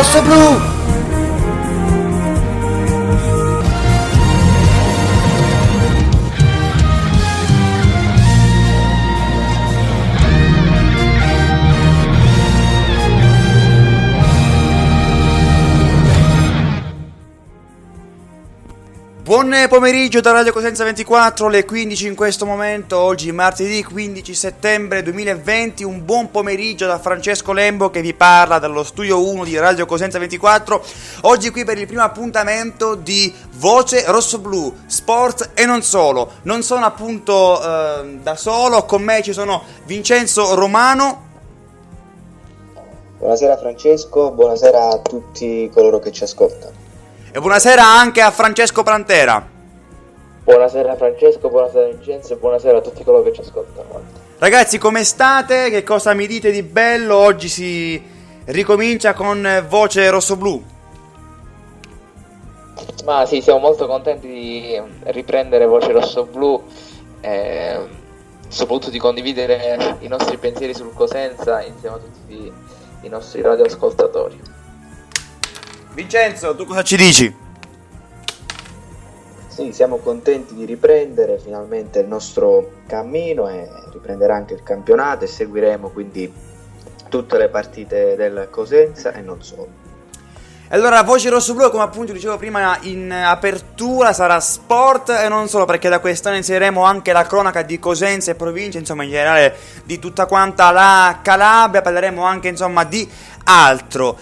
Voce rosso blu Buon pomeriggio da Radio Cosenza 24, le 15 in questo momento, oggi martedì 15 settembre 2020, un buon pomeriggio da Francesco Lembo che vi parla dallo studio 1 di Radio Cosenza 24, oggi qui per il primo appuntamento di Voce Rosso-Blu, sport e non solo, non sono appunto eh, da solo, con me ci sono Vincenzo Romano. Buonasera Francesco, buonasera a tutti coloro che ci ascoltano. E buonasera anche a Francesco Plantera. Buonasera Francesco, buonasera Vincenzo e buonasera a tutti coloro che ci ascoltano. Ragazzi, come state? Che cosa mi dite di bello? Oggi si ricomincia con voce rosso-blu. Ma sì, siamo molto contenti di riprendere voce rosso-blu e soprattutto di condividere i nostri pensieri sul Cosenza insieme a tutti i nostri radioascoltatori. Vincenzo, tu cosa ci dici? Sì, siamo contenti di riprendere finalmente il nostro cammino e riprenderà anche il campionato e seguiremo quindi tutte le partite del Cosenza e non solo. Allora, Voce Rosso Blu, come appunto dicevo prima in apertura, sarà sport e non solo, perché da quest'anno inseriremo anche la cronaca di Cosenza e provincia, insomma, in generale di tutta quanta la Calabria, parleremo anche, insomma, di altro.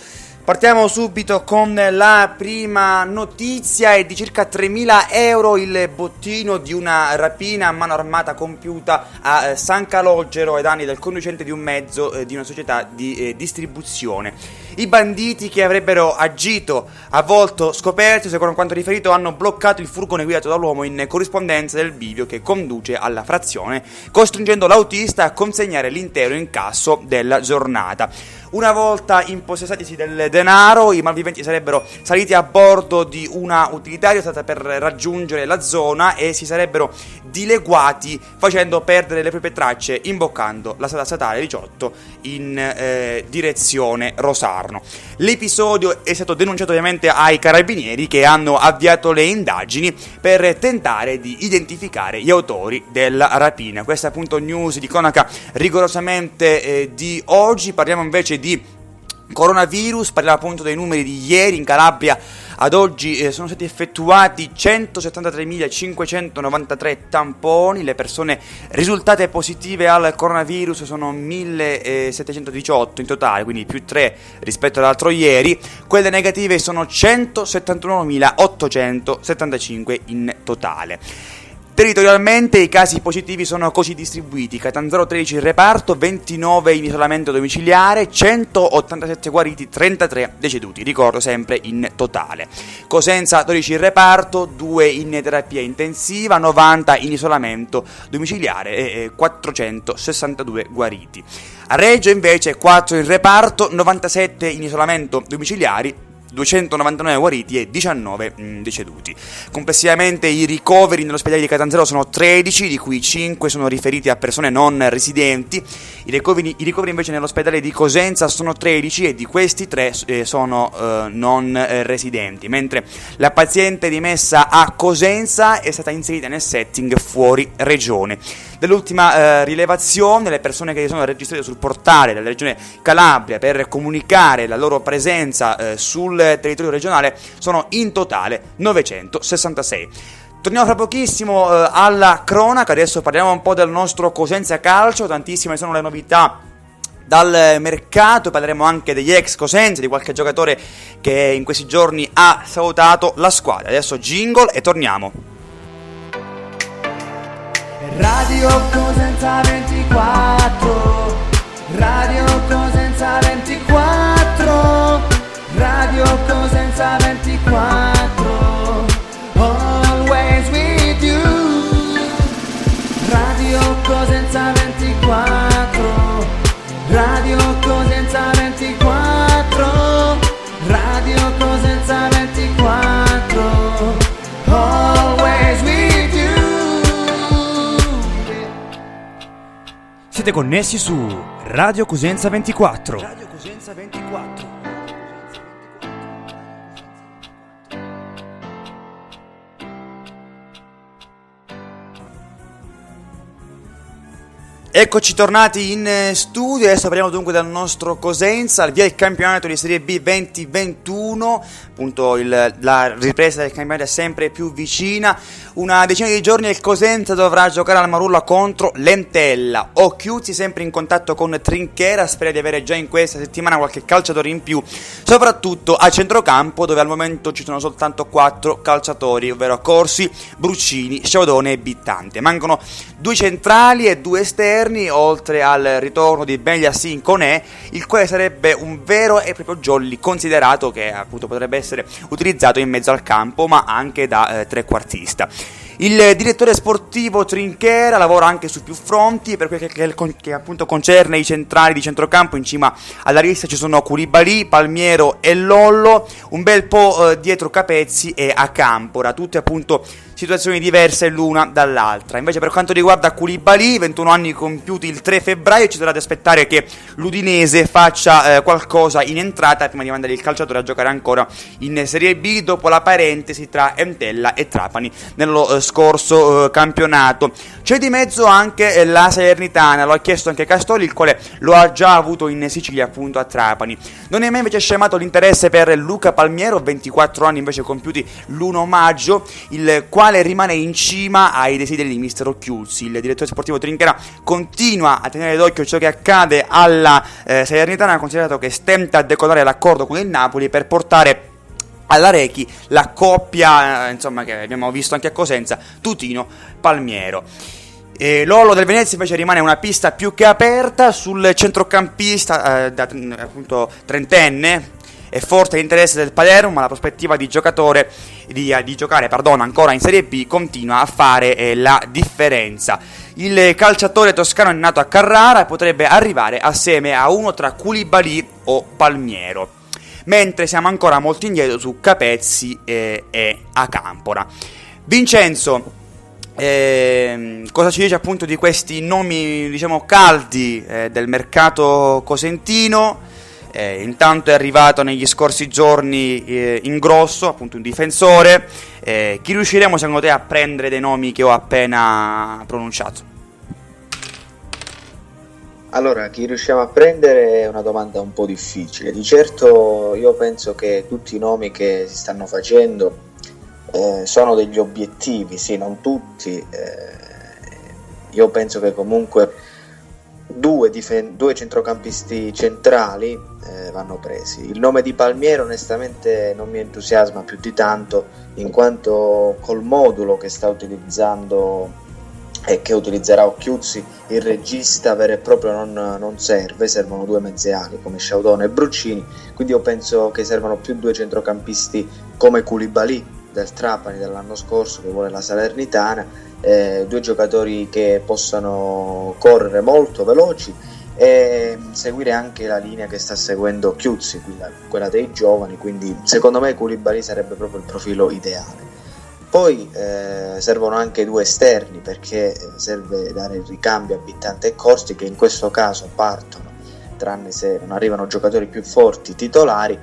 Partiamo subito con la prima notizia, è di circa 3.000 euro il bottino di una rapina a mano armata compiuta a eh, San Calogero ai danni del conducente di un mezzo eh, di una società di eh, distribuzione. I banditi che avrebbero agito a volto scoperto, secondo quanto riferito, hanno bloccato il furgone guidato dall'uomo in corrispondenza del bivio che conduce alla frazione, costringendo l'autista a consegnare l'intero incasso della giornata. Una volta impossessatisi del denaro, i malviventi sarebbero saliti a bordo di una utilitaria stata per raggiungere la zona e si sarebbero dileguati facendo perdere le proprie tracce imboccando la strada statale 18 in eh, direzione Rosarno. L'episodio è stato denunciato ovviamente ai carabinieri che hanno avviato le indagini per tentare di identificare gli autori della rapina. Questa è appunto news di cronaca rigorosamente eh, di oggi, parliamo invece di coronavirus, parliamo appunto dei numeri di ieri in Calabria. Ad oggi eh, sono stati effettuati 173.593 tamponi, le persone risultate positive al coronavirus sono 1.718 in totale, quindi più 3 rispetto all'altro ieri, quelle negative sono 171.875 in totale. Territorialmente i casi positivi sono così distribuiti: Catanzaro 13 in reparto, 29 in isolamento domiciliare, 187 guariti, 33 deceduti, ricordo sempre in totale. Cosenza 12 in reparto, 2 in terapia intensiva, 90 in isolamento domiciliare e 462 guariti. A Reggio invece 4 in reparto, 97 in isolamento domiciliari, 299 guariti e 19 mh, mm, deceduti. Complessivamente i ricoveri nell'ospedale di Catanzaro sono 13, di cui 5 sono riferiti a persone non residenti. I ricoveri, i ricoveri invece nell'ospedale di Cosenza sono 13 e di questi 3 eh, sono eh, non eh, residenti, mentre la paziente dimessa a Cosenza è stata inserita nel setting fuori regione. Dell'ultima eh, rilevazione, le persone che sono registrate sul portale della regione Calabria per comunicare la loro presenza eh, sul territorio regionale sono in totale 966. Torniamo fra pochissimo eh, alla cronaca, adesso parliamo un po' del nostro Cosenza Calcio, tantissime sono le novità dal mercato, parleremo anche degli ex Cosenza, di qualche giocatore che in questi giorni ha salutato la squadra. Adesso jingle e torniamo. Radio Cosenza 24 Siete connessi su Radio Cosenza 24. Eccoci tornati in eh, studio, adesso parliamo dunque del nostro Cosenza, via il campionato di Serie B 2021, appunto il- la ripresa del campionato è sempre più vicina, una decina di giorni il Cosenza dovrà giocare al Marulla contro l'Entella, Occhiuzzi sempre in contatto con Trinchera, spera di avere già in questa settimana qualche calciatore in più, soprattutto a centrocampo dove al momento ci sono soltanto quattro calciatori, ovvero Corsi, Bruccini, Sciaudone e Bittante, mancano due centrali e due esterni, oltre al ritorno di Begliassin Conè, il quale sarebbe un vero e proprio jolly considerato che appunto potrebbe essere utilizzato in mezzo al campo, ma anche da eh, trequartista. Il direttore sportivo Trinchera lavora anche su più fronti per quel che, che- che appunto concerne i centrali di centrocampo. In cima alla lista ci sono Curibali, Palmiero e Lollo, un bel po' eh, dietro Capezzi e Acampora, tutte appunto situazioni diverse l'una dall'altra. Invece per quanto riguarda Koulibaly, 21 anni compiuti il 3 febbraio, ci sarà da aspettare che l'Udinese faccia eh, qualcosa in entrata prima di mandare il calciatore a giocare ancora in Serie B dopo la parentesi tra Entella e Trapani nello eh, scorso eh, campionato. C'è di mezzo anche eh, la Salernitana, lo ha chiesto anche Castoli, il quale lo ha già avuto in Sicilia appunto a Trapani. Non è mai invece scemato l'interesse per Luca Palmiero, 24 anni invece compiuti l'1 maggio, il quale rimane in cima ai desideri di mister Occhiuzzi. Il direttore sportivo Trinchera continua a tenere d'occhio ciò che accade alla eh, Salernitana, considerato che stenta a decolare l'accordo con il Napoli per portare alla Rechi la coppia, eh, insomma, che abbiamo visto anche a Cosenza, Tutino-Palmiero. E Lolo del Venezia invece rimane una pista più che aperta sul centrocampista, eh, da, appunto trentenne, è forte l'interesse del Palermo, ma la prospettiva di di, di giocare pardon, ancora in Serie B continua a fare eh, la differenza. Il calciatore toscano è nato a Carrara e potrebbe arrivare assieme a uno tra Koulibaly o Palmiero. Mentre siamo ancora molto indietro su Capezzi eh, e Acampora. Vincenzo, ehm, cosa ci dice appunto di questi nomi, diciamo, caldi eh, del mercato cosentino? Eh, intanto è arrivato negli scorsi giorni eh, in grosso, appunto un difensore. Eh, chi riusciremo secondo te a prendere dei nomi che ho appena pronunciato? Allora, chi riusciamo a prendere è una domanda un po' difficile. Di certo io penso che tutti i nomi che si stanno facendo eh, sono degli obiettivi, sì, non tutti. eh, io penso che comunque due, difen- due centrocampisti centrali eh, vanno presi. Il nome di Palmiero onestamente non mi entusiasma più di tanto, in quanto col modulo che sta utilizzando e che utilizzerà Occhiuzzi, il regista vero e proprio non, non serve, servono due mezze ali come Sciaudone e Bruccini, quindi io penso che servano più due centrocampisti come Koulibaly del Trapani dell'anno scorso che vuole la Salernitana, eh, due giocatori che possano correre molto veloci e seguire anche la linea che sta seguendo Chiuzzi, quella, dei giovani, quindi secondo me Koulibaly sarebbe proprio il profilo ideale. Poi eh, servono anche due esterni perché serve dare il ricambio a Bittante e Corsi che in questo caso partono, tranne se non arrivano giocatori più forti titolari.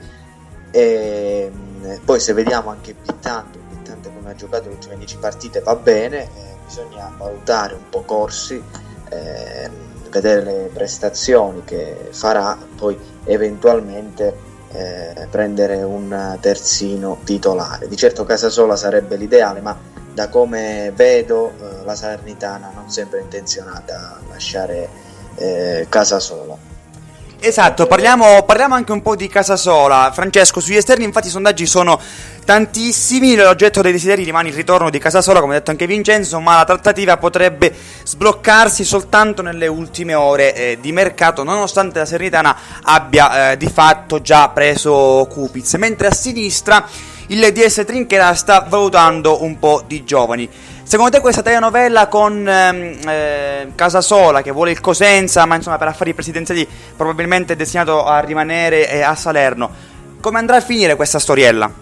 E, mh, poi se vediamo anche Bittante, Bittante come ha giocato le ultime 10 partite va bene, eh, bisogna valutare un po' Corsi, eh, vedere le prestazioni che farà, poi eventualmente eh, prendere un terzino titolare. Di certo Casasola sarebbe l'ideale, ma da come vedo eh, la Salernitana non sembra intenzionata a lasciare eh, Casasola. Esatto, parliamo, parliamo, anche un po' di Casasola. Francesco, sugli esterni infatti i sondaggi sono tantissimi, l'oggetto dei desideri rimane il ritorno di Casasola, come ha detto anche Vincenzo, ma la trattativa potrebbe sbloccarsi soltanto nelle ultime ore eh, di mercato, nonostante la Serenitana abbia eh, di fatto già preso Kupiz. Mentre a sinistra il DS Trinchera sta valutando un po' di giovani. Secondo te questa telenovela con ehm, eh, Casasola che vuole il Cosenza, ma insomma per affari presidenziali probabilmente è destinato a rimanere eh, a Salerno, come andrà a finire questa storiella?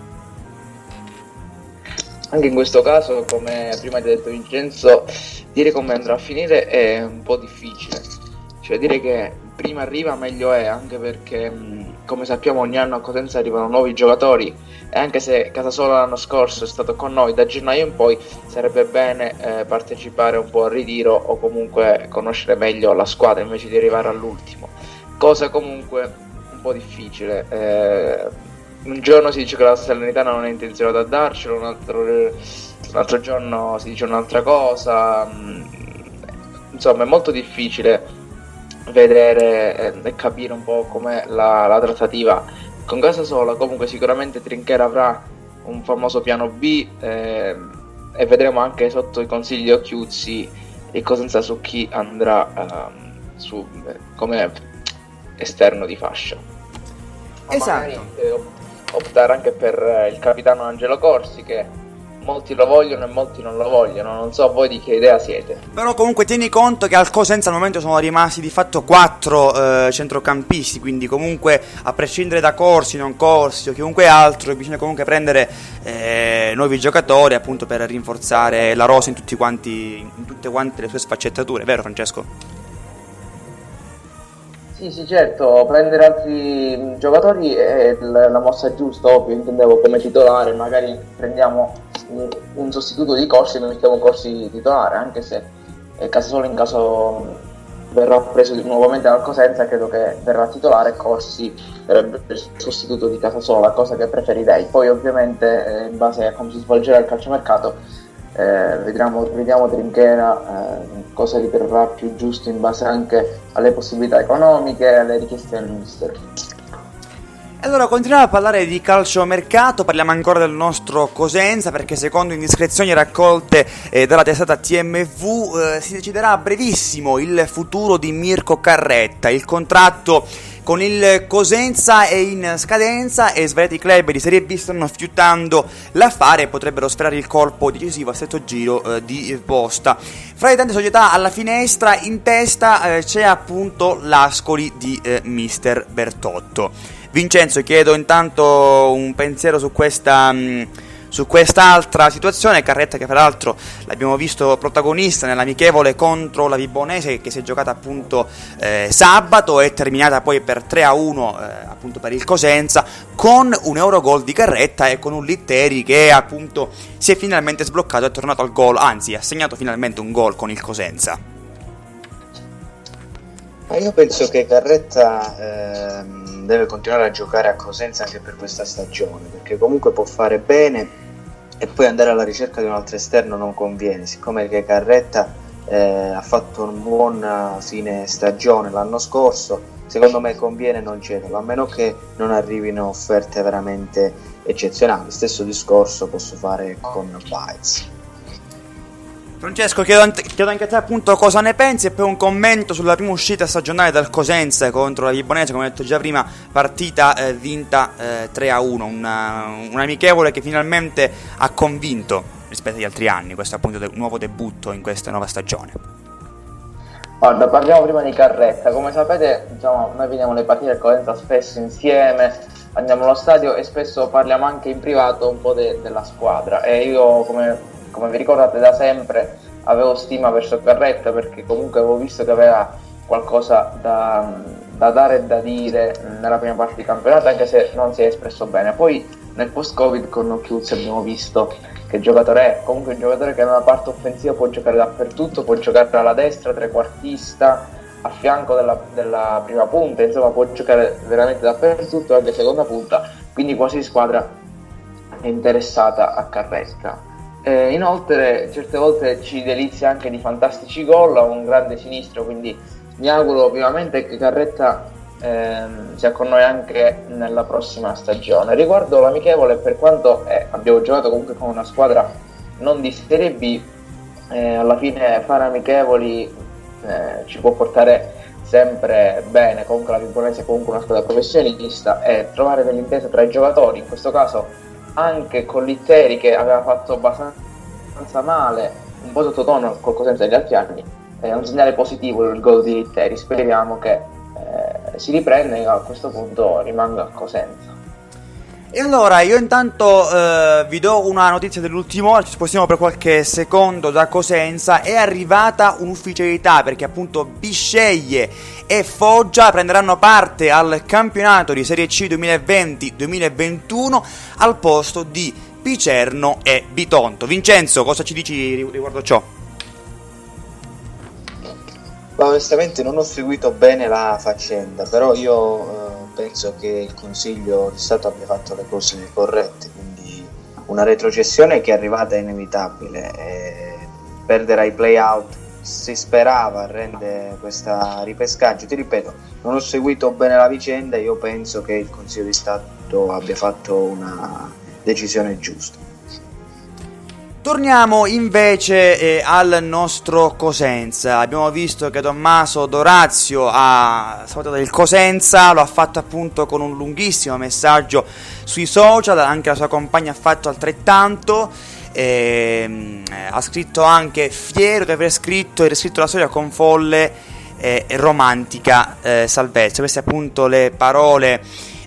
Anche in questo caso, come prima ti ha detto Vincenzo, dire come andrà a finire è un po' difficile. Cioè dire che prima arriva meglio è, anche perché come sappiamo ogni anno a Cosenza arrivano nuovi giocatori. E anche se Casasola l'anno scorso è stato con noi da gennaio in poi sarebbe bene eh, partecipare un po' al ritiro o comunque conoscere meglio la squadra invece di arrivare all'ultimo. Cosa comunque un po' difficile eh, un giorno si dice che la Salernitana non è intenzionata a darcelo un altro, un altro giorno si dice un'altra cosa mm, insomma è molto difficile vedere eh, e capire un po' com'è la, la trattativa con casa sola comunque sicuramente Trinchera avrà un famoso piano B eh, e vedremo anche sotto i consigli di Occhiuzzi e Cosenza su chi andrà su, eh, come esterno di fascia. esatto. Magari, eh, optare anche per eh, il capitano Angelo Corsi che molti lo vogliono e molti non lo vogliono. Non so voi di che idea siete. Però comunque tieni conto che al Cosenza al momento sono rimasti di fatto quattro eh, centrocampisti, quindi comunque a prescindere da Corsi, non Corsi o chiunque altro, bisogna comunque prendere eh, nuovi giocatori appunto per rinforzare la rosa in, quanti, in tutte quante le sue sfaccettature, vero Francesco? Sì, sì, certo, prendere altri giocatori è la mossa giusta, ovvio, intendevo come titolare, magari prendiamo un sostituto di Corsi noi mettiamo Corsi titolare, anche se è solo in caso verrà preso nuovamente dal Cosenza, credo che verrà titolare Corsi sarebbe il sostituto di Casasola, cosa che preferirei. Poi ovviamente eh, in base a come si svolgerà il calciomercato eh, vediamo, vediamo Trinchera eh, cosa riterrà più giusto in base anche alle possibilità economiche e alle richieste del mister. Allora, continuiamo a parlare di calciomercato, parliamo ancora del nostro Cosenza perché secondo indiscrezioni raccolte eh, dalla testata TMV eh, si deciderà a brevissimo il futuro di Mirko Carretta. Il contratto con il Cosenza è in scadenza e svariati club di Serie B stanno fiutando l'affare e potrebbero sferrare il colpo decisivo a setto giro eh, di posta. Fra le tante società alla finestra in testa eh, c'è appunto l'Ascoli di eh, Mister Bertotto. Vincenzo, chiedo intanto un pensiero su questa, mh, mm, su quest'altra situazione. Carretta, che peraltro l'abbiamo visto protagonista nell'amichevole contro la Vibonese, che si è giocata appunto eh, sabato e terminata poi per 3 a 1 eh, appunto per il Cosenza, con un Eurogol di Carretta e con un Litteri che appunto si è finalmente sbloccato e è tornato al gol, anzi ha segnato finalmente un gol con il Cosenza. Io penso che Carretta. Ehm deve continuare a giocare a Cosenza anche per questa stagione, perché comunque può fare bene e poi andare alla ricerca di un altro esterno non conviene, siccome che Carretta eh, ha fatto un buon fine stagione l'anno scorso, secondo me conviene non cederlo, a meno che non arrivino offerte veramente eccezionali. Stesso discorso posso fare con Bites. Francesco, chiedo, chiedo, anche a te appunto cosa ne pensi e poi un commento sulla prima uscita stagionale del Cosenza contro la Vibonese, come ho detto già prima, partita eh, vinta eh, 3 a 1, una, un amichevole che finalmente ha convinto rispetto agli altri anni, questo appunto un nuovo debutto in questa nuova stagione. Guarda, parliamo prima di Carretta, come sapete diciamo, noi vediamo le partite del Cosenza spesso insieme, andiamo allo stadio e spesso parliamo anche in privato un po' de- della squadra. E io come come vi ricordate da sempre avevo stima verso Carretta perché comunque avevo visto che aveva qualcosa da, da dare e da dire nella prima parte di campionato anche se non si è espresso bene. Poi nel post covid con Occhiuzzi abbiamo visto che giocatore è, comunque un giocatore che nella parte offensiva può giocare dappertutto, può giocare alla destra, trequartista, a fianco della, della prima punta, insomma può giocare veramente dappertutto, anche seconda punta, quindi quasi squadra è interessata a Carresca. Eh, inoltre certe volte ci delizia anche di fantastici gol, ha un grande sinistro, quindi mi auguro vivamente che Carretta ehm, sia con noi anche nella prossima stagione. Riguardo l'amichevole, per quanto eh, abbiamo giocato comunque con una squadra non di Serie B, eh, alla fine fare amichevoli eh, ci può portare sempre bene, comunque la Vibonese è comunque una squadra professionista e trovare dell'intesa tra i giocatori, in questo caso anche con Litteri che aveva fatto abbastanza male, un po' sottotono col Cosenza degli altri anni, è un segnale positivo il gol di Litteri, speriamo che eh, si riprenda e a questo punto rimanga a Cosenza. E allora io intanto eh, vi do una notizia dell'ultimo ora, ci spostiamo per qualche secondo da Cosenza, è arrivata un'ufficialità perché appunto Bisceglie e Foggia prenderanno parte al campionato di Serie C 2020-2021 al posto di Picerno e Bitonto. Vincenzo, cosa ci dici riguardo ciò? Ma onestamente non ho seguito bene la faccenda, però io eh, penso che il Consiglio di Stato abbia fatto le cose corrette, quindi una retrocessione che è arrivata inevitabile. E perdere ai play-out si sperava rende questa ripescaggio. Ti ripeto, non ho seguito bene la vicenda, io penso che il Consiglio di Stato abbia fatto una decisione giusta. Torniamo invece eh, al nostro Cosenza. Abbiamo visto che Tommaso Dorazio ha salutato il Cosenza, lo ha fatto appunto con un lunghissimo messaggio sui social, anche la sua compagna ha fatto altrettanto. Eh, ha scritto anche fiero di aver scritto e riscritto la storia con folle e eh, romantica eh, salvezza. Queste appunto le parole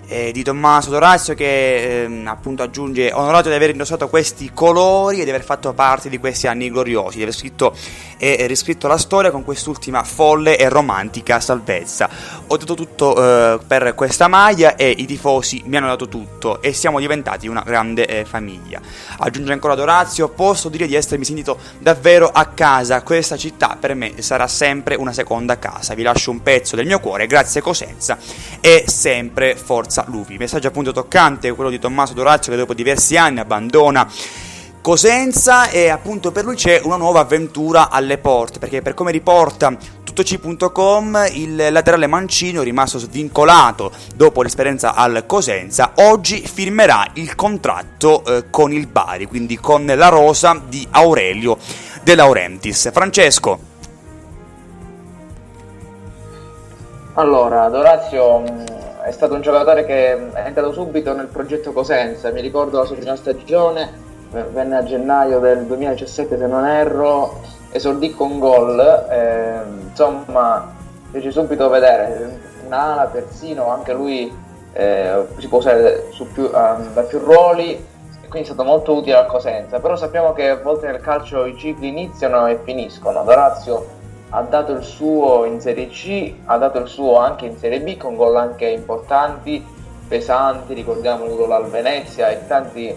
eh, di Tommaso Dorazio che ehm, appunto aggiunge onorato di aver indossato questi colori e di aver fatto parte di questi anni gloriosi, di aver scritto e riscritto la storia con quest'ultima folle e romantica salvezza. Ho dato tutto eh, per questa maglia e i tifosi mi hanno dato tutto e siamo diventati una grande eh, famiglia. Aggiunge ancora Dorazio, posso dire di essermi sentito davvero a casa, questa città per me sarà sempre una seconda casa, vi lascio un pezzo del mio cuore, grazie Cosenza e sempre forza Lupi. Messaggio appunto toccante, quello di Tommaso Dorazio che dopo diversi anni abbandona Cosenza e appunto per lui c'è una nuova avventura alle porte perché per come riporta tuttoc.com il laterale mancino rimasto svincolato dopo l'esperienza al Cosenza. Oggi firmerà il contratto eh, con il Bari quindi con la rosa di Aurelio De Laurentiis. Francesco. Allora Dorazio mm, è stato un giocatore che è entrato subito nel progetto Cosenza. Mi ricordo la sua prima stagione venne a gennaio del 2017 se non erro, esordì con gol, eh, insomma fece subito vedere un'ala, persino anche lui eh, si può usare più, um, da più ruoli quindi è stato molto utile al Cosenza, però sappiamo che a volte nel calcio i cicli iniziano e finiscono, Dorazio ha dato il suo in Serie C, ha dato il suo anche in Serie B con gol anche importanti, pesanti, ricordiamo il gol al Venezia e tanti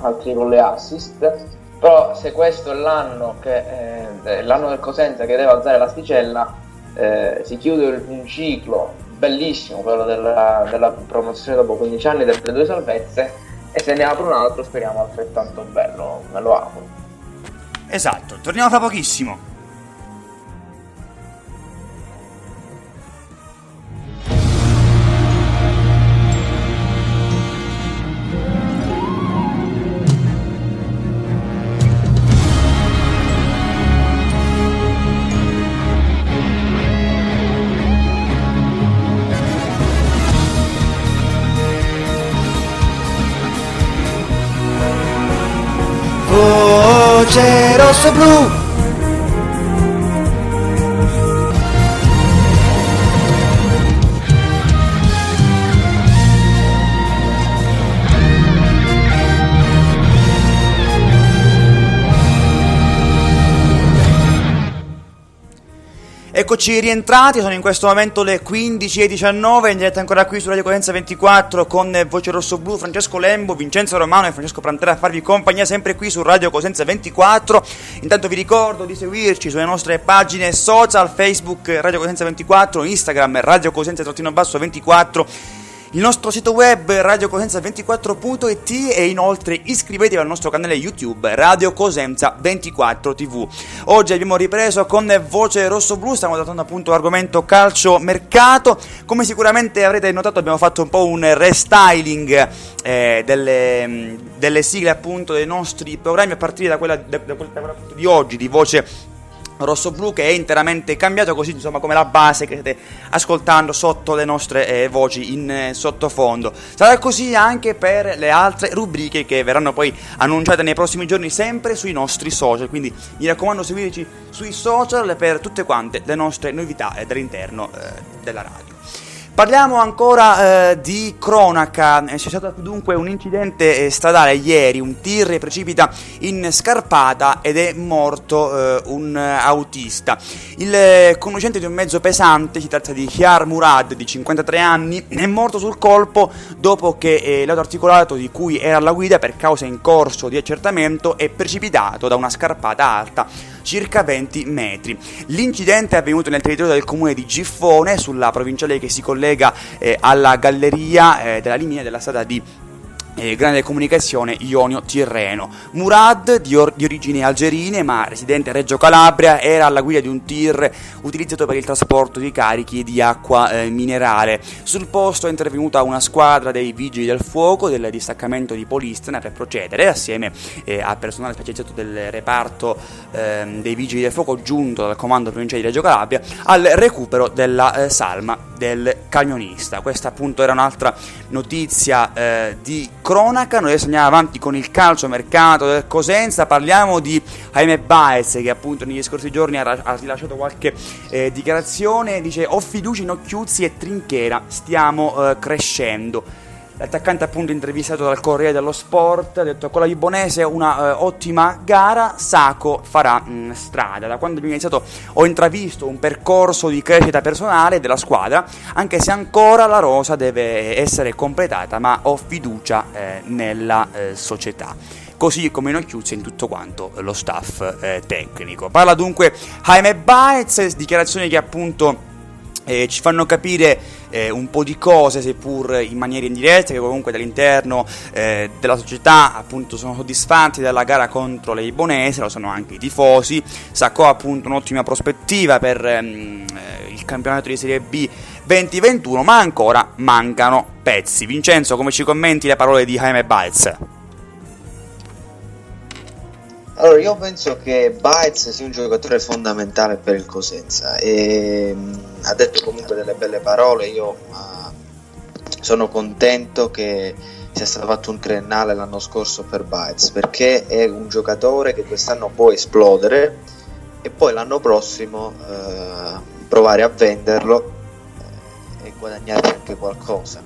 altri con le assist però se questo è l'anno, che, eh, l'anno del Cosenza che deve alzare l'asticella eh, si chiude un ciclo bellissimo quello della, della promozione dopo 15 anni delle due salvezze e se ne apre un altro speriamo altrettanto bello me lo auguro. Esatto torniamo fra pochissimo voce Eccoci rientrati, sono in questo momento le 15.19, in diretta ancora qui su Radio Cosenza 24 con Voce Rosso Blu, Francesco Lembo, Vincenzo Romano e Francesco Prantera a farvi compagnia sempre qui su Radio Cosenza 24. Intanto vi ricordo di seguirci sulle nostre pagine social, Facebook Radio Cosenza 24, Instagram Radio Cosenza-24 il nostro sito web radiocosenza24.it e inoltre iscrivetevi al nostro canale YouTube Radio Cosenza 24 TV. Oggi abbiamo ripreso con Voce Rosso Blu, stiamo trattando appunto l'argomento calcio mercato. Come sicuramente avrete notato abbiamo fatto un po' un restyling eh, delle, delle, sigle appunto dei nostri programmi a partire da quella, da, da quella di oggi di Voce rosso-blu che è interamente cambiato così insomma come la base che state ascoltando sotto le nostre eh, voci in eh, sottofondo. Sarà così anche per le altre rubriche che verranno poi annunciate nei prossimi giorni sempre sui nostri social. Quindi mi raccomando seguiteci sui social per tutte quante le nostre novità eh, dall'interno eh, della radio Parliamo ancora eh, di cronaca, c'è stato dunque un incidente eh, stradale ieri, un tir precipita in scarpata ed è morto eh, un autista. Il eh, conducente di un mezzo pesante, si tratta di Chiar Murad di 53 anni, è morto sul colpo dopo che eh, articolato di cui era alla guida per causa in corso di accertamento è precipitato da una scarpata alta circa 20 metri. L'incidente è avvenuto nel territorio del comune di Giffone, sulla provinciale che si collega eh, alla galleria eh, della linea della strada di eh, grande comunicazione Ionio-Tirreno. Murad, di, or- di, origini algerine ma residente a Reggio Calabria, era alla guida di un tir utilizzato per il trasporto di carichi di acqua eh, minerale. Sul posto è intervenuta una squadra dei vigili del fuoco del distaccamento di Polistena per procedere, assieme eh, al personale specializzato del reparto ehm, dei vigili del fuoco giunto dal comando provinciale di Reggio Calabria, al recupero della eh, salma del camionista. Questa appunto era un'altra notizia eh, di cronaca, noi adesso andiamo avanti con il calcio mercato del Cosenza, parliamo di Jaime Baez che appunto negli scorsi giorni ha, ha rilasciato qualche eh, dichiarazione, dice ho fiducia in Occhiuzzi e Trinchera, stiamo eh, crescendo. L'attaccante appunto intervistato dal Corriere dello Sport ha detto con la Vibonese una uh, ottima gara, Saco farà mh, mm, strada. Da quando abbiamo iniziato ho intravisto un percorso di crescita personale della squadra, anche se ancora la rosa deve essere completata, ma ho fiducia eh, nella eh, società così come in Chiuzzi in tutto quanto lo staff eh, tecnico. Parla dunque Jaime Baez, dichiarazioni che appunto eh, ci fanno capire eh, un po' di cose, seppur in maniera indiretta, che comunque dall'interno eh, della società appunto sono soddisfatti della gara contro le Ibonese, lo sono anche i tifosi. Sacco appunto un'ottima prospettiva per ehm, eh, il campionato di Serie B 2021, ma ancora mancano pezzi. Vincenzo, come ci commenti le parole di Jaime Baez? Allora, io penso che Baez sia un giocatore fondamentale per il Cosenza e mm, ha detto comunque delle belle parole. Io sono contento che sia stato fatto un triennale l'anno scorso per Baez perché è un giocatore che quest'anno può esplodere e poi l'anno prossimo uh, provare a venderlo uh, e guadagnare anche qualcosa.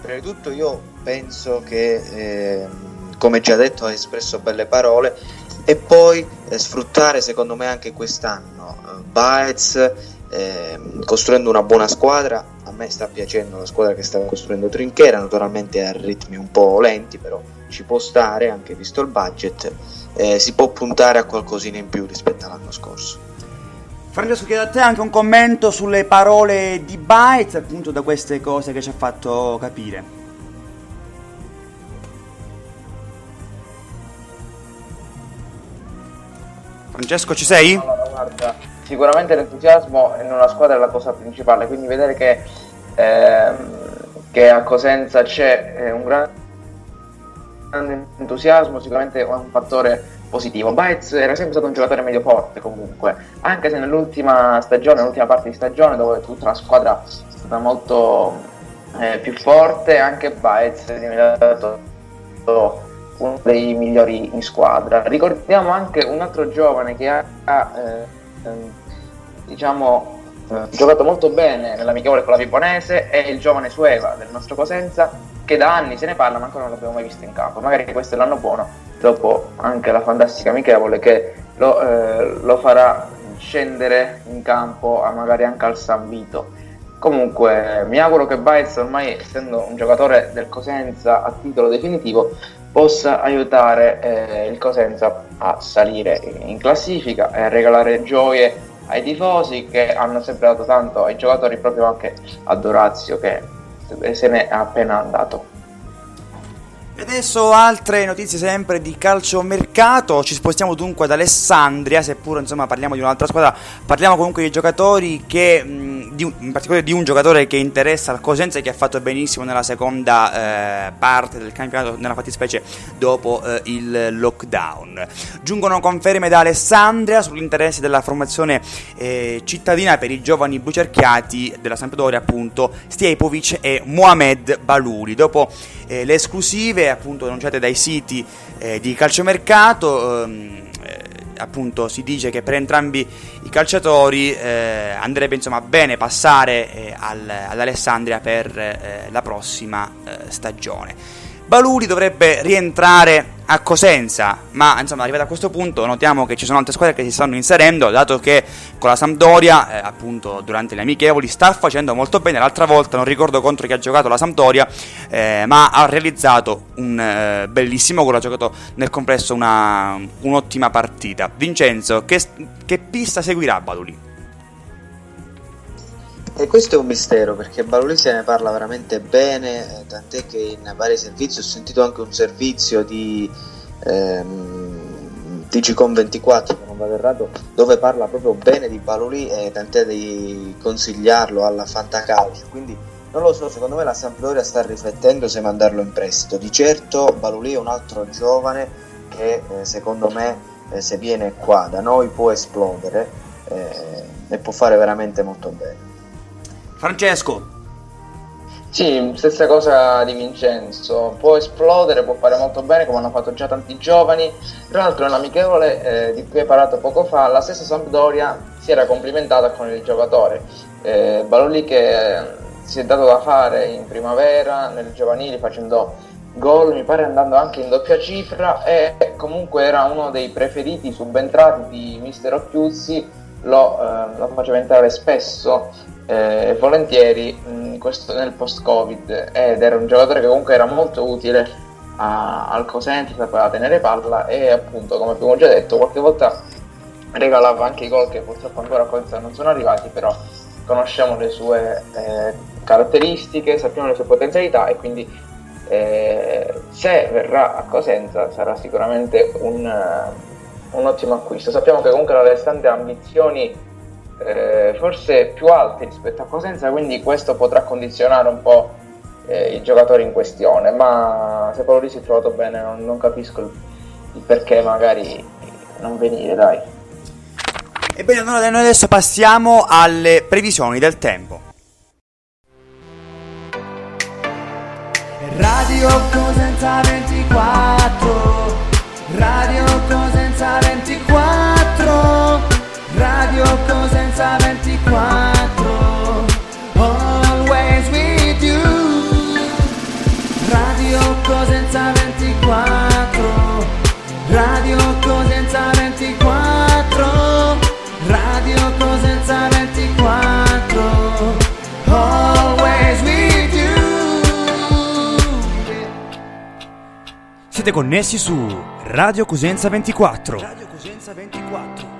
Prima di tutto, io penso che. Eh, come già detto ha espresso belle parole e poi eh, sfruttare secondo me anche quest'anno eh, Baez eh, costruendo una buona squadra. A me sta piacendo la squadra che sta costruendo Trinchera naturalmente a ritmi un po' lenti però ci può stare anche visto il budget eh, si può puntare a qualcosina in più rispetto all'anno scorso. Francesco chiedo a te anche un commento sulle parole di Baez appunto da queste cose che ci ha fatto capire Francesco, ci sei? Allora, guarda, sicuramente l'entusiasmo in una squadra è la cosa principale, quindi vedere che, ehm, che a Cosenza c'è eh, un grande entusiasmo sicuramente è un fattore positivo. Baez era sempre stato un giocatore medio forte comunque, anche se nell'ultima stagione, nell'ultima parte di stagione dove tutta la squadra è stata molto eh, più forte, anche Baez è diventato uno dei migliori in squadra. Ricordiamo anche un altro giovane che ha, ha eh, ehm, diciamo, eh, giocato molto bene nell'amichevole con la Vibonese, è il giovane Sueva del nostro Cosenza, che da anni se ne parla ma ancora non l'abbiamo mai visto in campo. Magari questo è l'anno buono, dopo anche la fantastica amichevole che lo, eh, lo farà scendere in campo magari anche al San Vito. Comunque mi auguro che Baez ormai essendo un giocatore del Cosenza a titolo definitivo possa aiutare eh, il Cosenza a salire in classifica e a regalare gioie ai tifosi che hanno sempre dato tanto ai giocatori proprio anche a Dorazio che se ne è appena andato. E adesso altre notizie sempre di calciomercato, ci spostiamo dunque ad Alessandria, seppur insomma parliamo di un'altra squadra, parliamo comunque di giocatori che, di in particolare di un giocatore che interessa al Cosenza e che ha fatto benissimo nella seconda eh, parte del campionato, nella fattispecie dopo eh, il lockdown. Giungono conferme da Alessandria sull'interesse della formazione eh, cittadina per i giovani bucerchiati della Sampdoria appunto Stiepovic e Mohamed Baluri. Dopo eh, le esclusive appunto annunciate dai siti eh, di calciomercato ehm, eh, appunto si dice che per entrambi i calciatori eh, andrebbe insomma bene passare eh, al, all'Alessandria per eh, la prossima stagione Baluri dovrebbe rientrare a Cosenza, ma insomma arrivato a questo punto notiamo che ci sono altre squadre che si stanno inserendo, dato che con la Sampdoria, eh, appunto durante le amichevoli, sta facendo molto bene, l'altra volta non ricordo contro chi ha giocato la Sampdoria, eh, ma ha realizzato un eh, bellissimo gol, ha giocato nel complesso una, un'ottima partita. Vincenzo, che, che pista seguirà Baluri? E questo è un mistero perché Baloli se ne parla veramente bene, eh, tant'è che in vari servizi ho sentito anche un servizio di ehm, TGCOM24, se non vado errato, dove parla proprio bene di Baloli e tant'è di consigliarlo alla Fantacalcio. Quindi non lo so, secondo me la Sampdoria sta riflettendo se mandarlo in prestito. Di certo Baloli è un altro giovane che eh, secondo me eh, se viene qua da noi può esplodere eh, e può fare veramente molto bene. Francesco. Sì, stessa cosa di Vincenzo, può esplodere, può fare molto bene come hanno fatto già tanti giovani. Tra l'altro nell'amichevole eh, di cui hai parlato poco fa, la stessa Sampdoria si era complimentata con il giocatore. Eh, Baloli che eh, si è dato da fare in primavera, nel giovanile facendo gol, mi pare andando anche in doppia cifra e comunque era uno dei preferiti subentrati di Mister Occhiuzzi, lo, eh, lo faceva entrare spesso eh, volentieri mh, questo nel post-Covid ed era un giocatore che comunque era molto utile a, al Cosenza, sapeva tenere palla e appunto come abbiamo già detto qualche volta regalava anche i gol che purtroppo ancora a Cosenza non sono arrivati però conosciamo le sue eh, caratteristiche, sappiamo le sue potenzialità e quindi eh, se verrà a Cosenza sarà sicuramente un, uh, un ottimo acquisto. Sappiamo che comunque l'Alessandria ha ambizioni eh, forse più alti rispetto a Cosenza, quindi questo potrà condizionare un po' eh, i giocatori in questione, ma se Paolo si è trovato bene non, non capisco il, il, perché magari non venire, dai. Ebbene, allora noi adesso passiamo alle previsioni del tempo. Radio Cosenza 24 Radio Cosenza 24 Radio Cosenza 24 Always with you. Radio Cosenza 24 Radio Cosenza 24 Radio Cosenza 24 Always with you. Siete connessi su Radio Cosenza 24 Radio Cosenza 24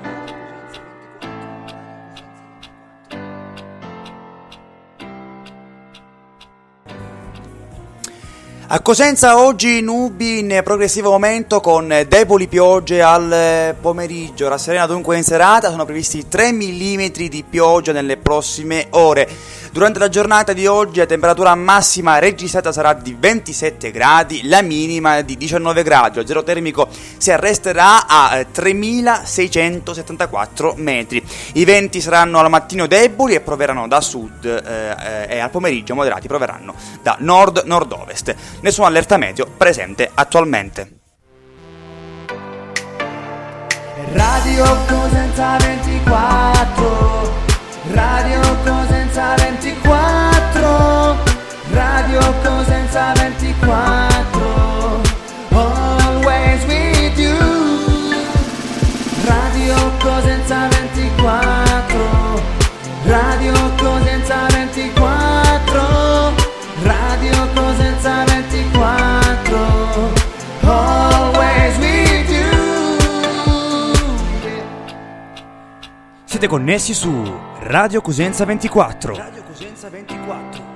A Cosenza oggi nubi in progressivo aumento con deboli piogge al pomeriggio. La Serena dunque in serata sono previsti 3 mm di pioggia nelle prossime ore. Durante la giornata di oggi la temperatura massima registrata sarà di 27 gradi, la minima di 19 gradi. Lo zero termico si arresterà a 3674 metri. I venti saranno al mattino deboli e proveranno da sud eh, e al pomeriggio moderati proveranno da nord-nord-ovest nessuna allerta meteo presente attualmente. Radio Cosenza 24 Radio Cosenza 24 Radio Cosenza 24 Siete connessi su Radio Cosenza 24. Radio Cosenza 24.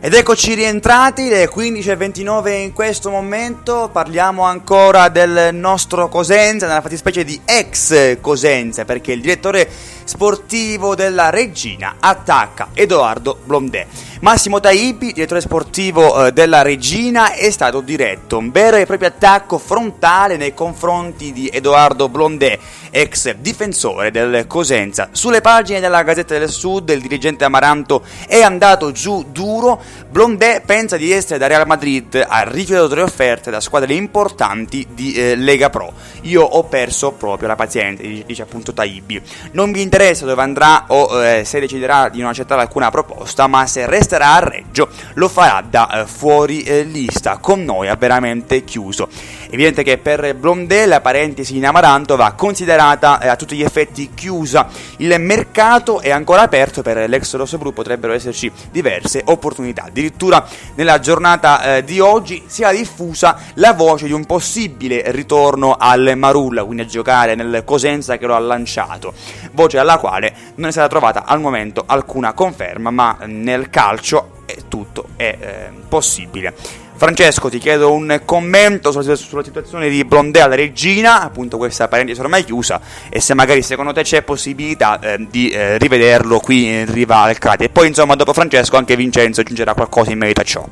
Ed eccoci rientrati, le 15.29 in questo momento, parliamo ancora del nostro Cosenza, nella fattispecie di ex Cosenza, perché il direttore sportivo della Regina attacca Edoardo Blondè. Massimo Taibi, direttore sportivo eh, della Regina, è stato diretto un vero e proprio attacco frontale nei confronti di Edoardo Blondè, ex difensore del Cosenza. Sulle pagine della Gazzetta del Sud il dirigente Amaranto è andato giù duro, Blondè pensa di essere da Real Madrid, ha rifiutato le offerte da squadre importanti di eh, Lega Pro. Io ho perso proprio la pazienza, dice appunto Taibi. Non mi interessa dove andrà o eh, se deciderà di non accettare alcuna proposta, ma se resterà a Reggio lo farà da eh, fuori eh, lista. Con noi ha veramente chiuso. Evidente che per Blondè la parentesi in Amaranto va considerata eh, a tutti gli effetti chiusa. Il mercato è ancora aperto per l'ex rossoblu, potrebbero esserci diverse opportunità. Addirittura nella giornata eh, di oggi si è diffusa la voce di un possibile ritorno al Marulla, quindi a giocare nel Cosenza che lo ha lanciato. Voce alla quale non è stata trovata al momento alcuna conferma, ma nel calcio è tutto è eh, possibile. Francesco, ti chiedo un commento sulla, sulla situazione di Blondè alla regina, appunto questa parentesi ormai chiusa, e se magari secondo te c'è possibilità eh, di eh, rivederlo qui in riva al Crati. E poi insomma dopo Francesco anche Vincenzo aggiungerà qualcosa in merito a ciò.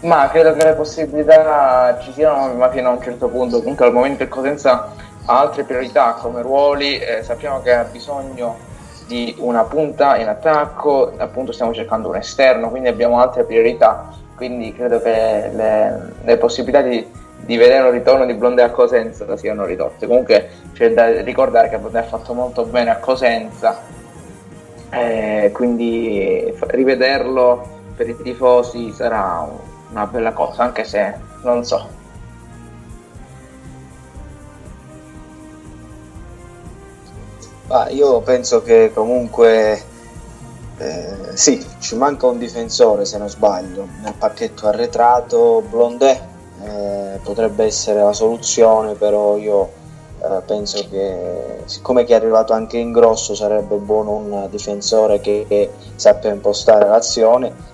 Ma credo che le possibilità ci siano, ma fino a un certo punto. Comunque al momento il Cosenza ha altre priorità come ruoli, eh, sappiamo che ha bisogno di una punta in attacco, appunto stiamo cercando un esterno, quindi abbiamo altre priorità, quindi credo che le, le possibilità di, di, vedere un ritorno di Blondè a Cosenza siano ridotte. Comunque c'è da ricordare che Blondè ha fatto molto bene a Cosenza, eh, quindi rivederlo per i tifosi sarà una bella cosa, anche se non so, Ah, io penso che comunque eh, sì, ci manca un difensore se non sbaglio. Nel pacchetto arretrato Blondè eh, potrebbe essere la soluzione, però io eh, penso che siccome che è arrivato anche in grosso sarebbe buono un difensore che, che sappia impostare l'azione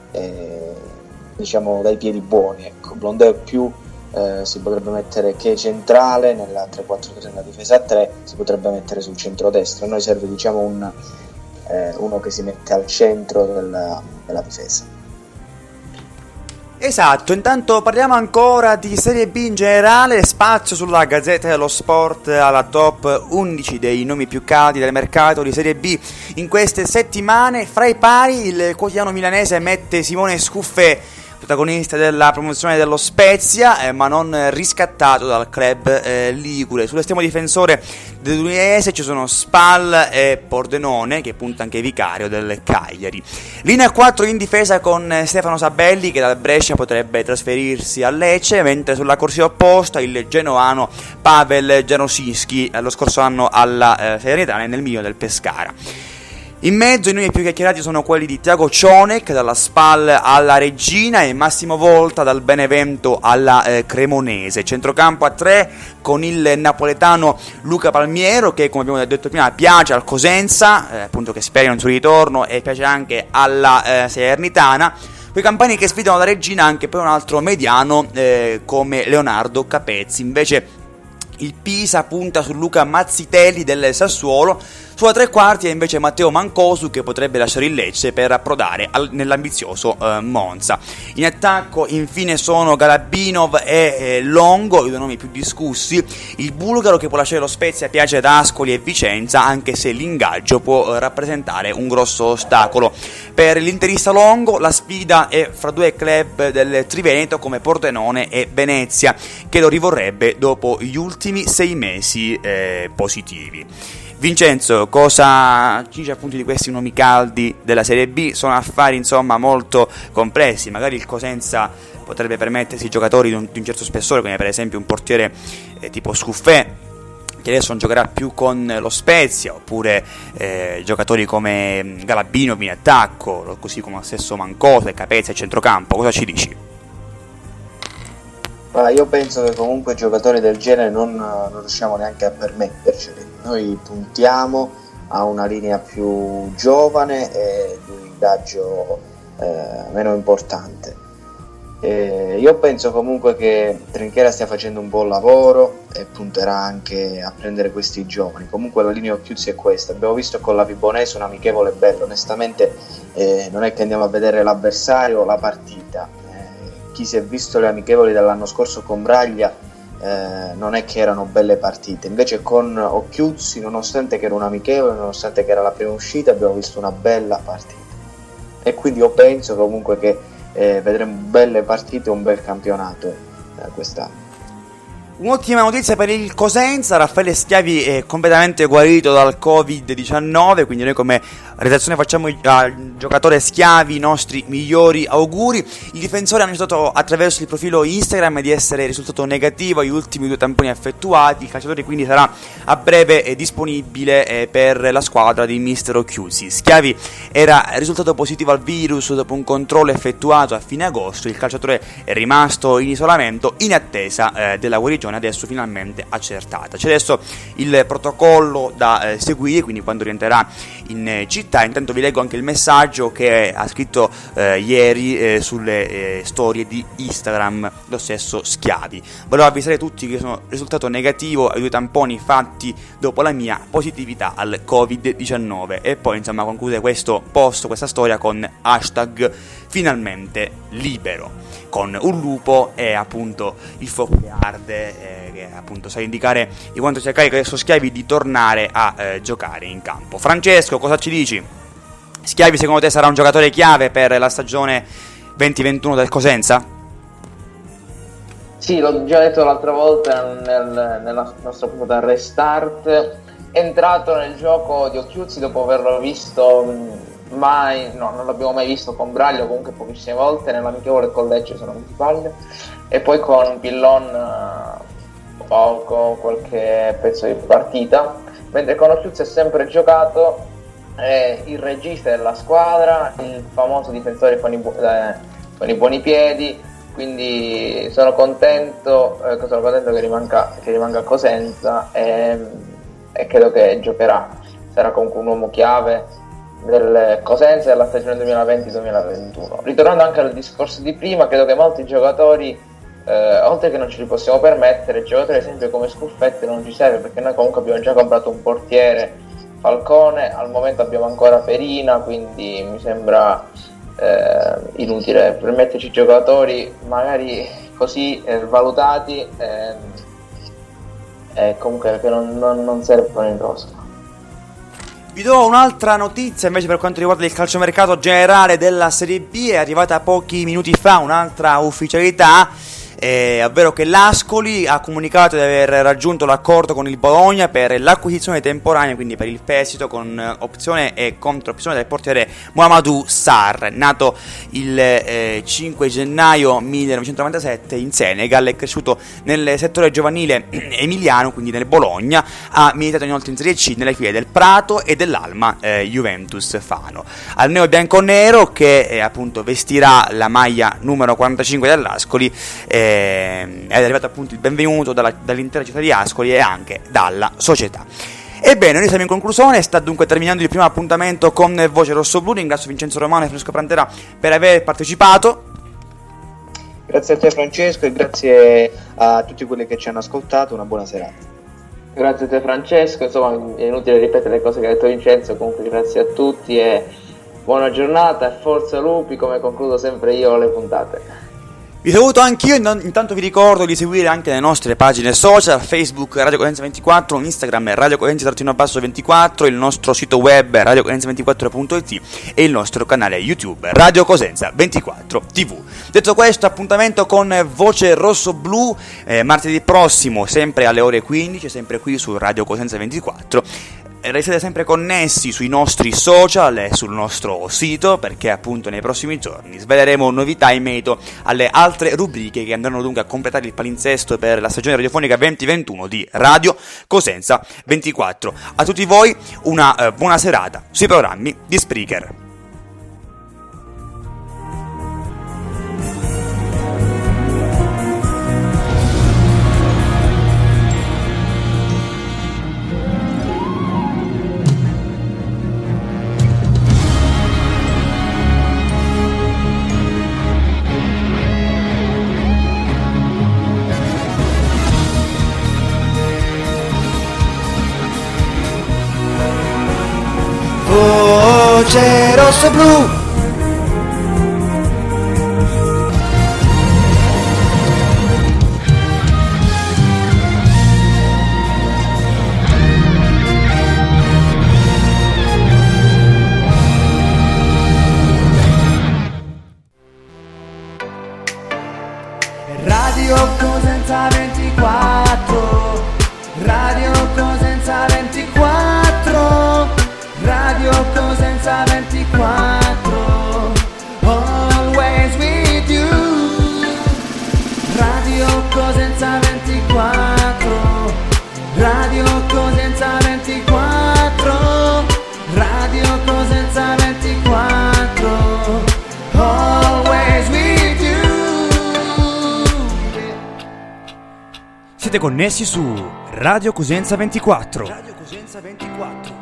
diciamo dai piedi buoni. Ecco, Blondè è più eh, si potrebbe mettere che centrale nella 3-4-3 nella difesa a 3 si potrebbe mettere sul centro-destro. A noi serve diciamo un, eh, uno che si mette al centro della, della difesa. Esatto, intanto parliamo ancora di Serie B in generale, spazio sulla Gazzetta dello Sport alla top 11 dei nomi più caldi del mercato di Serie B in queste settimane. Fra i pari il quotidiano milanese mette Simone Scuffè protagonista della promozione dello Spezia, eh, ma non riscattato dal club eh, Ligure. Sull'estremo difensore dell'Udinese ci sono Spal e Pordenone, che punta anche vicario del Cagliari. Linea 4 in difesa con eh, Stefano Sabelli, che dal Brescia potrebbe trasferirsi a Lecce, mentre sulla corsia opposta il genoano Pavel Genosinski, eh, lo scorso anno alla eh, Serenità nel miglio del Pescara. In mezzo i nomi più chiacchierati sono quelli di Tiago Cionec dalla SPAL alla Regina e Massimo Volta dal Benevento alla eh, Cremonese. Centrocampo a tre con il napoletano Luca Palmiero che come abbiamo detto prima piace al Cosenza, eh, appunto che spera in suo ritorno e piace anche alla eh, Salernitana. Quei campani che sfidano la Regina anche per un altro mediano eh, come Leonardo Capezzi. Invece il Pisa punta su Luca Mazzitelli del Sassuolo sulla tre quarti è invece Matteo Mancosu che potrebbe lasciare il Lecce per approdare al, nell'ambizioso eh, Monza. In attacco infine sono Galabinov e eh, Longo, i due nomi più discussi. Il bulgaro che può lasciare lo Spezia piace ad Ascoli e Vicenza, anche se l'ingaggio può eh, rappresentare un grosso ostacolo. Per l'interista Longo la sfida è fra due club del Triveneto come Pordenone e Venezia, che lo rivorrebbe dopo gli ultimi sei mesi eh, positivi. Vincenzo, cosa ci dice di questi nomi caldi della Serie B? Sono affari insomma molto complessi, magari il Cosenza potrebbe permettersi giocatori di un, di un certo spessore, come per esempio un portiere eh, tipo Scuffè, che adesso non giocherà più con lo Spezia, oppure eh, giocatori come mm, Galabino in attacco, così come lo stesso Mancosa e Capezza a centrocampo. Cosa ci dici? Ma io penso che comunque giocatori del genere non, non riusciamo neanche a permetterceli. Noi puntiamo a una linea più giovane e di un ingaggio eh, meno importante. Eh, io penso comunque che Trinchera stia facendo un buon lavoro e punterà anche a prendere questi giovani. Comunque la linea Occhiuzzi è questa. Abbiamo visto con la Vibonese un amichevole bello. Onestamente eh, non è che andiamo a vedere l'avversario, la partita chi si è visto le amichevoli dell'anno scorso con Braglia eh, non è che erano belle partite, invece con Occhiuzzi, nonostante che era un amichevole, nonostante che era la prima uscita, abbiamo visto una bella partita. E quindi io penso comunque che eh, vedremo belle partite e un bel campionato eh, quest'anno. Un'ottima notizia per il Cosenza, Raffaele Schiavi è completamente guarito dal Covid-19, quindi noi come redazione facciamo al giocatore Schiavi i nostri migliori auguri. Il difensore ha annunciato attraverso il profilo Instagram di essere risultato negativo agli ultimi due tamponi effettuati, il calciatore quindi sarà a breve disponibile eh, per la squadra di Mister Occhiusi. Schiavi era risultato positivo al virus dopo un controllo effettuato a fine agosto, il calciatore è rimasto in isolamento in attesa eh, della guarigione adesso finalmente accertata. C'è adesso il protocollo da eh, seguire, quindi quando rientrerà in eh, città. Intanto vi leggo anche il messaggio che ha scritto eh, ieri eh, sulle eh, storie di Instagram lo stesso Schiavi. Volevo avvisare tutti che sono risultato negativo ai due tamponi fatti dopo la mia positività al Covid-19 e poi insomma conclude questo post, questa storia con hashtag finalmente libero con un lupo e appunto il fuoco che arde eh, che appunto sa indicare di quanto sia carico adesso Schiavi di tornare a eh, giocare in campo. Francesco, cosa ci dici? Schiavi secondo te sarà un giocatore chiave per la stagione 2021 del Cosenza? Sì, l'ho già detto l'altra volta nel, nella nostra puntata Restart. È entrato nel gioco di Occhiuzzi dopo averlo visto mai, no, non l'abbiamo mai visto con Braglio, comunque pochissime volte, nell'amichevole con Lecce sono 20 palle, e poi con Pillon uh, poco, qualche pezzo di partita, mentre con Occhiuzzi è sempre giocato è il regista della squadra, il famoso difensore con i, bu- eh, con i buoni piedi, quindi sono contento, eh, sono contento che, rimanga, che rimanga a Cosenza e, e credo che giocherà, sarà comunque un uomo chiave del Cosenza della stagione 2020-2021. Ritornando anche al discorso di prima, credo che molti giocatori, eh, oltre che non ce li possiamo permettere, giocatori ad esempio come Scuffette non ci serve perché noi comunque abbiamo già comprato un portiere Falcone, al momento abbiamo ancora Perina, quindi mi sembra eh, inutile permetterci giocatori magari così eh, valutati e eh, comunque che non, non, non servono in rosa. Vi do un'altra notizia invece per quanto riguarda il calciomercato generale della Serie B, è arrivata pochi minuti fa un'altra ufficialità eh, ovvero che l'Ascoli ha comunicato di aver raggiunto l'accordo con il Bologna per l'acquisizione temporanea, quindi per il prestito con eh, opzione e controopzione del portiere Muhammadu Sar, nato il eh, 5 gennaio 1997 in Senegal, è cresciuto nel settore giovanile emiliano, quindi nel Bologna, ha militato inoltre in Serie C nelle file del Prato e dell'Alma eh, Juventus Fano. Al neo bianco-nero che eh, appunto vestirà la maglia numero 45 dell'Ascoli eh, è arrivato appunto il benvenuto dalla, dall'intera città di Ascoli e anche dalla società. Ebbene, noi siamo in conclusione, sta dunque terminando il primo appuntamento con Voce Rosso Blu, ringrazio Vincenzo Romano e Francesco Prantera per aver partecipato. Grazie a te Francesco e grazie a tutti quelli che ci hanno ascoltato, una buona serata. Grazie a te Francesco, insomma è inutile ripetere le cose che ha detto Vincenzo, comunque grazie a tutti e buona giornata e forza lupi come concludo sempre io le puntate. Vi saluto anch'io, intanto vi ricordo di seguire anche le nostre pagine social, Facebook Radio Cosenza 24, Instagram Radio Cosenza-24, il nostro sito web radiocosenza24.it e il nostro canale YouTube Radio Cosenza 24 TV. Detto questo, appuntamento con Voce Rosso Blu eh, martedì prossimo, sempre alle ore 15, sempre qui su Radio Cosenza 24 restate sempre connessi sui nostri social e sul nostro sito perché appunto nei prossimi giorni sveleremo novità in merito alle altre rubriche che andranno dunque a completare il palinsesto per la stagione radiofonica 2021 di Radio Cosenza 24. A tutti voi una eh, buona serata sui programmi di Spreaker. Voce Siete connessi su Radio Cosenza 24. Radio Cosenza 24.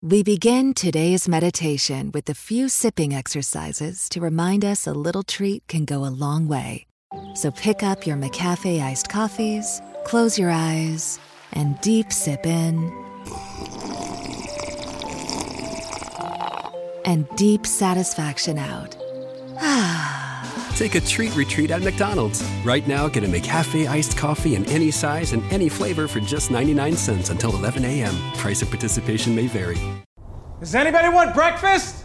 We begin today's meditation with a few sipping exercises to remind us a little treat can go a long way. So pick up your McCafe iced coffees, close your eyes, and deep sip in. And deep satisfaction out. Take a treat retreat at McDonald's. Right now, get a McCafe iced coffee in any size and any flavor for just 99 cents until 11 a.m. Price of participation may vary. Does anybody want breakfast?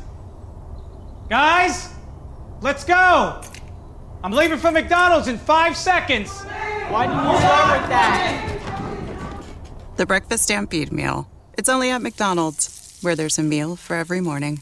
Guys, let's go. I'm leaving for McDonald's in five seconds. Why didn't you start with that? The Breakfast Stampede Meal. It's only at McDonald's, where there's a meal for every morning.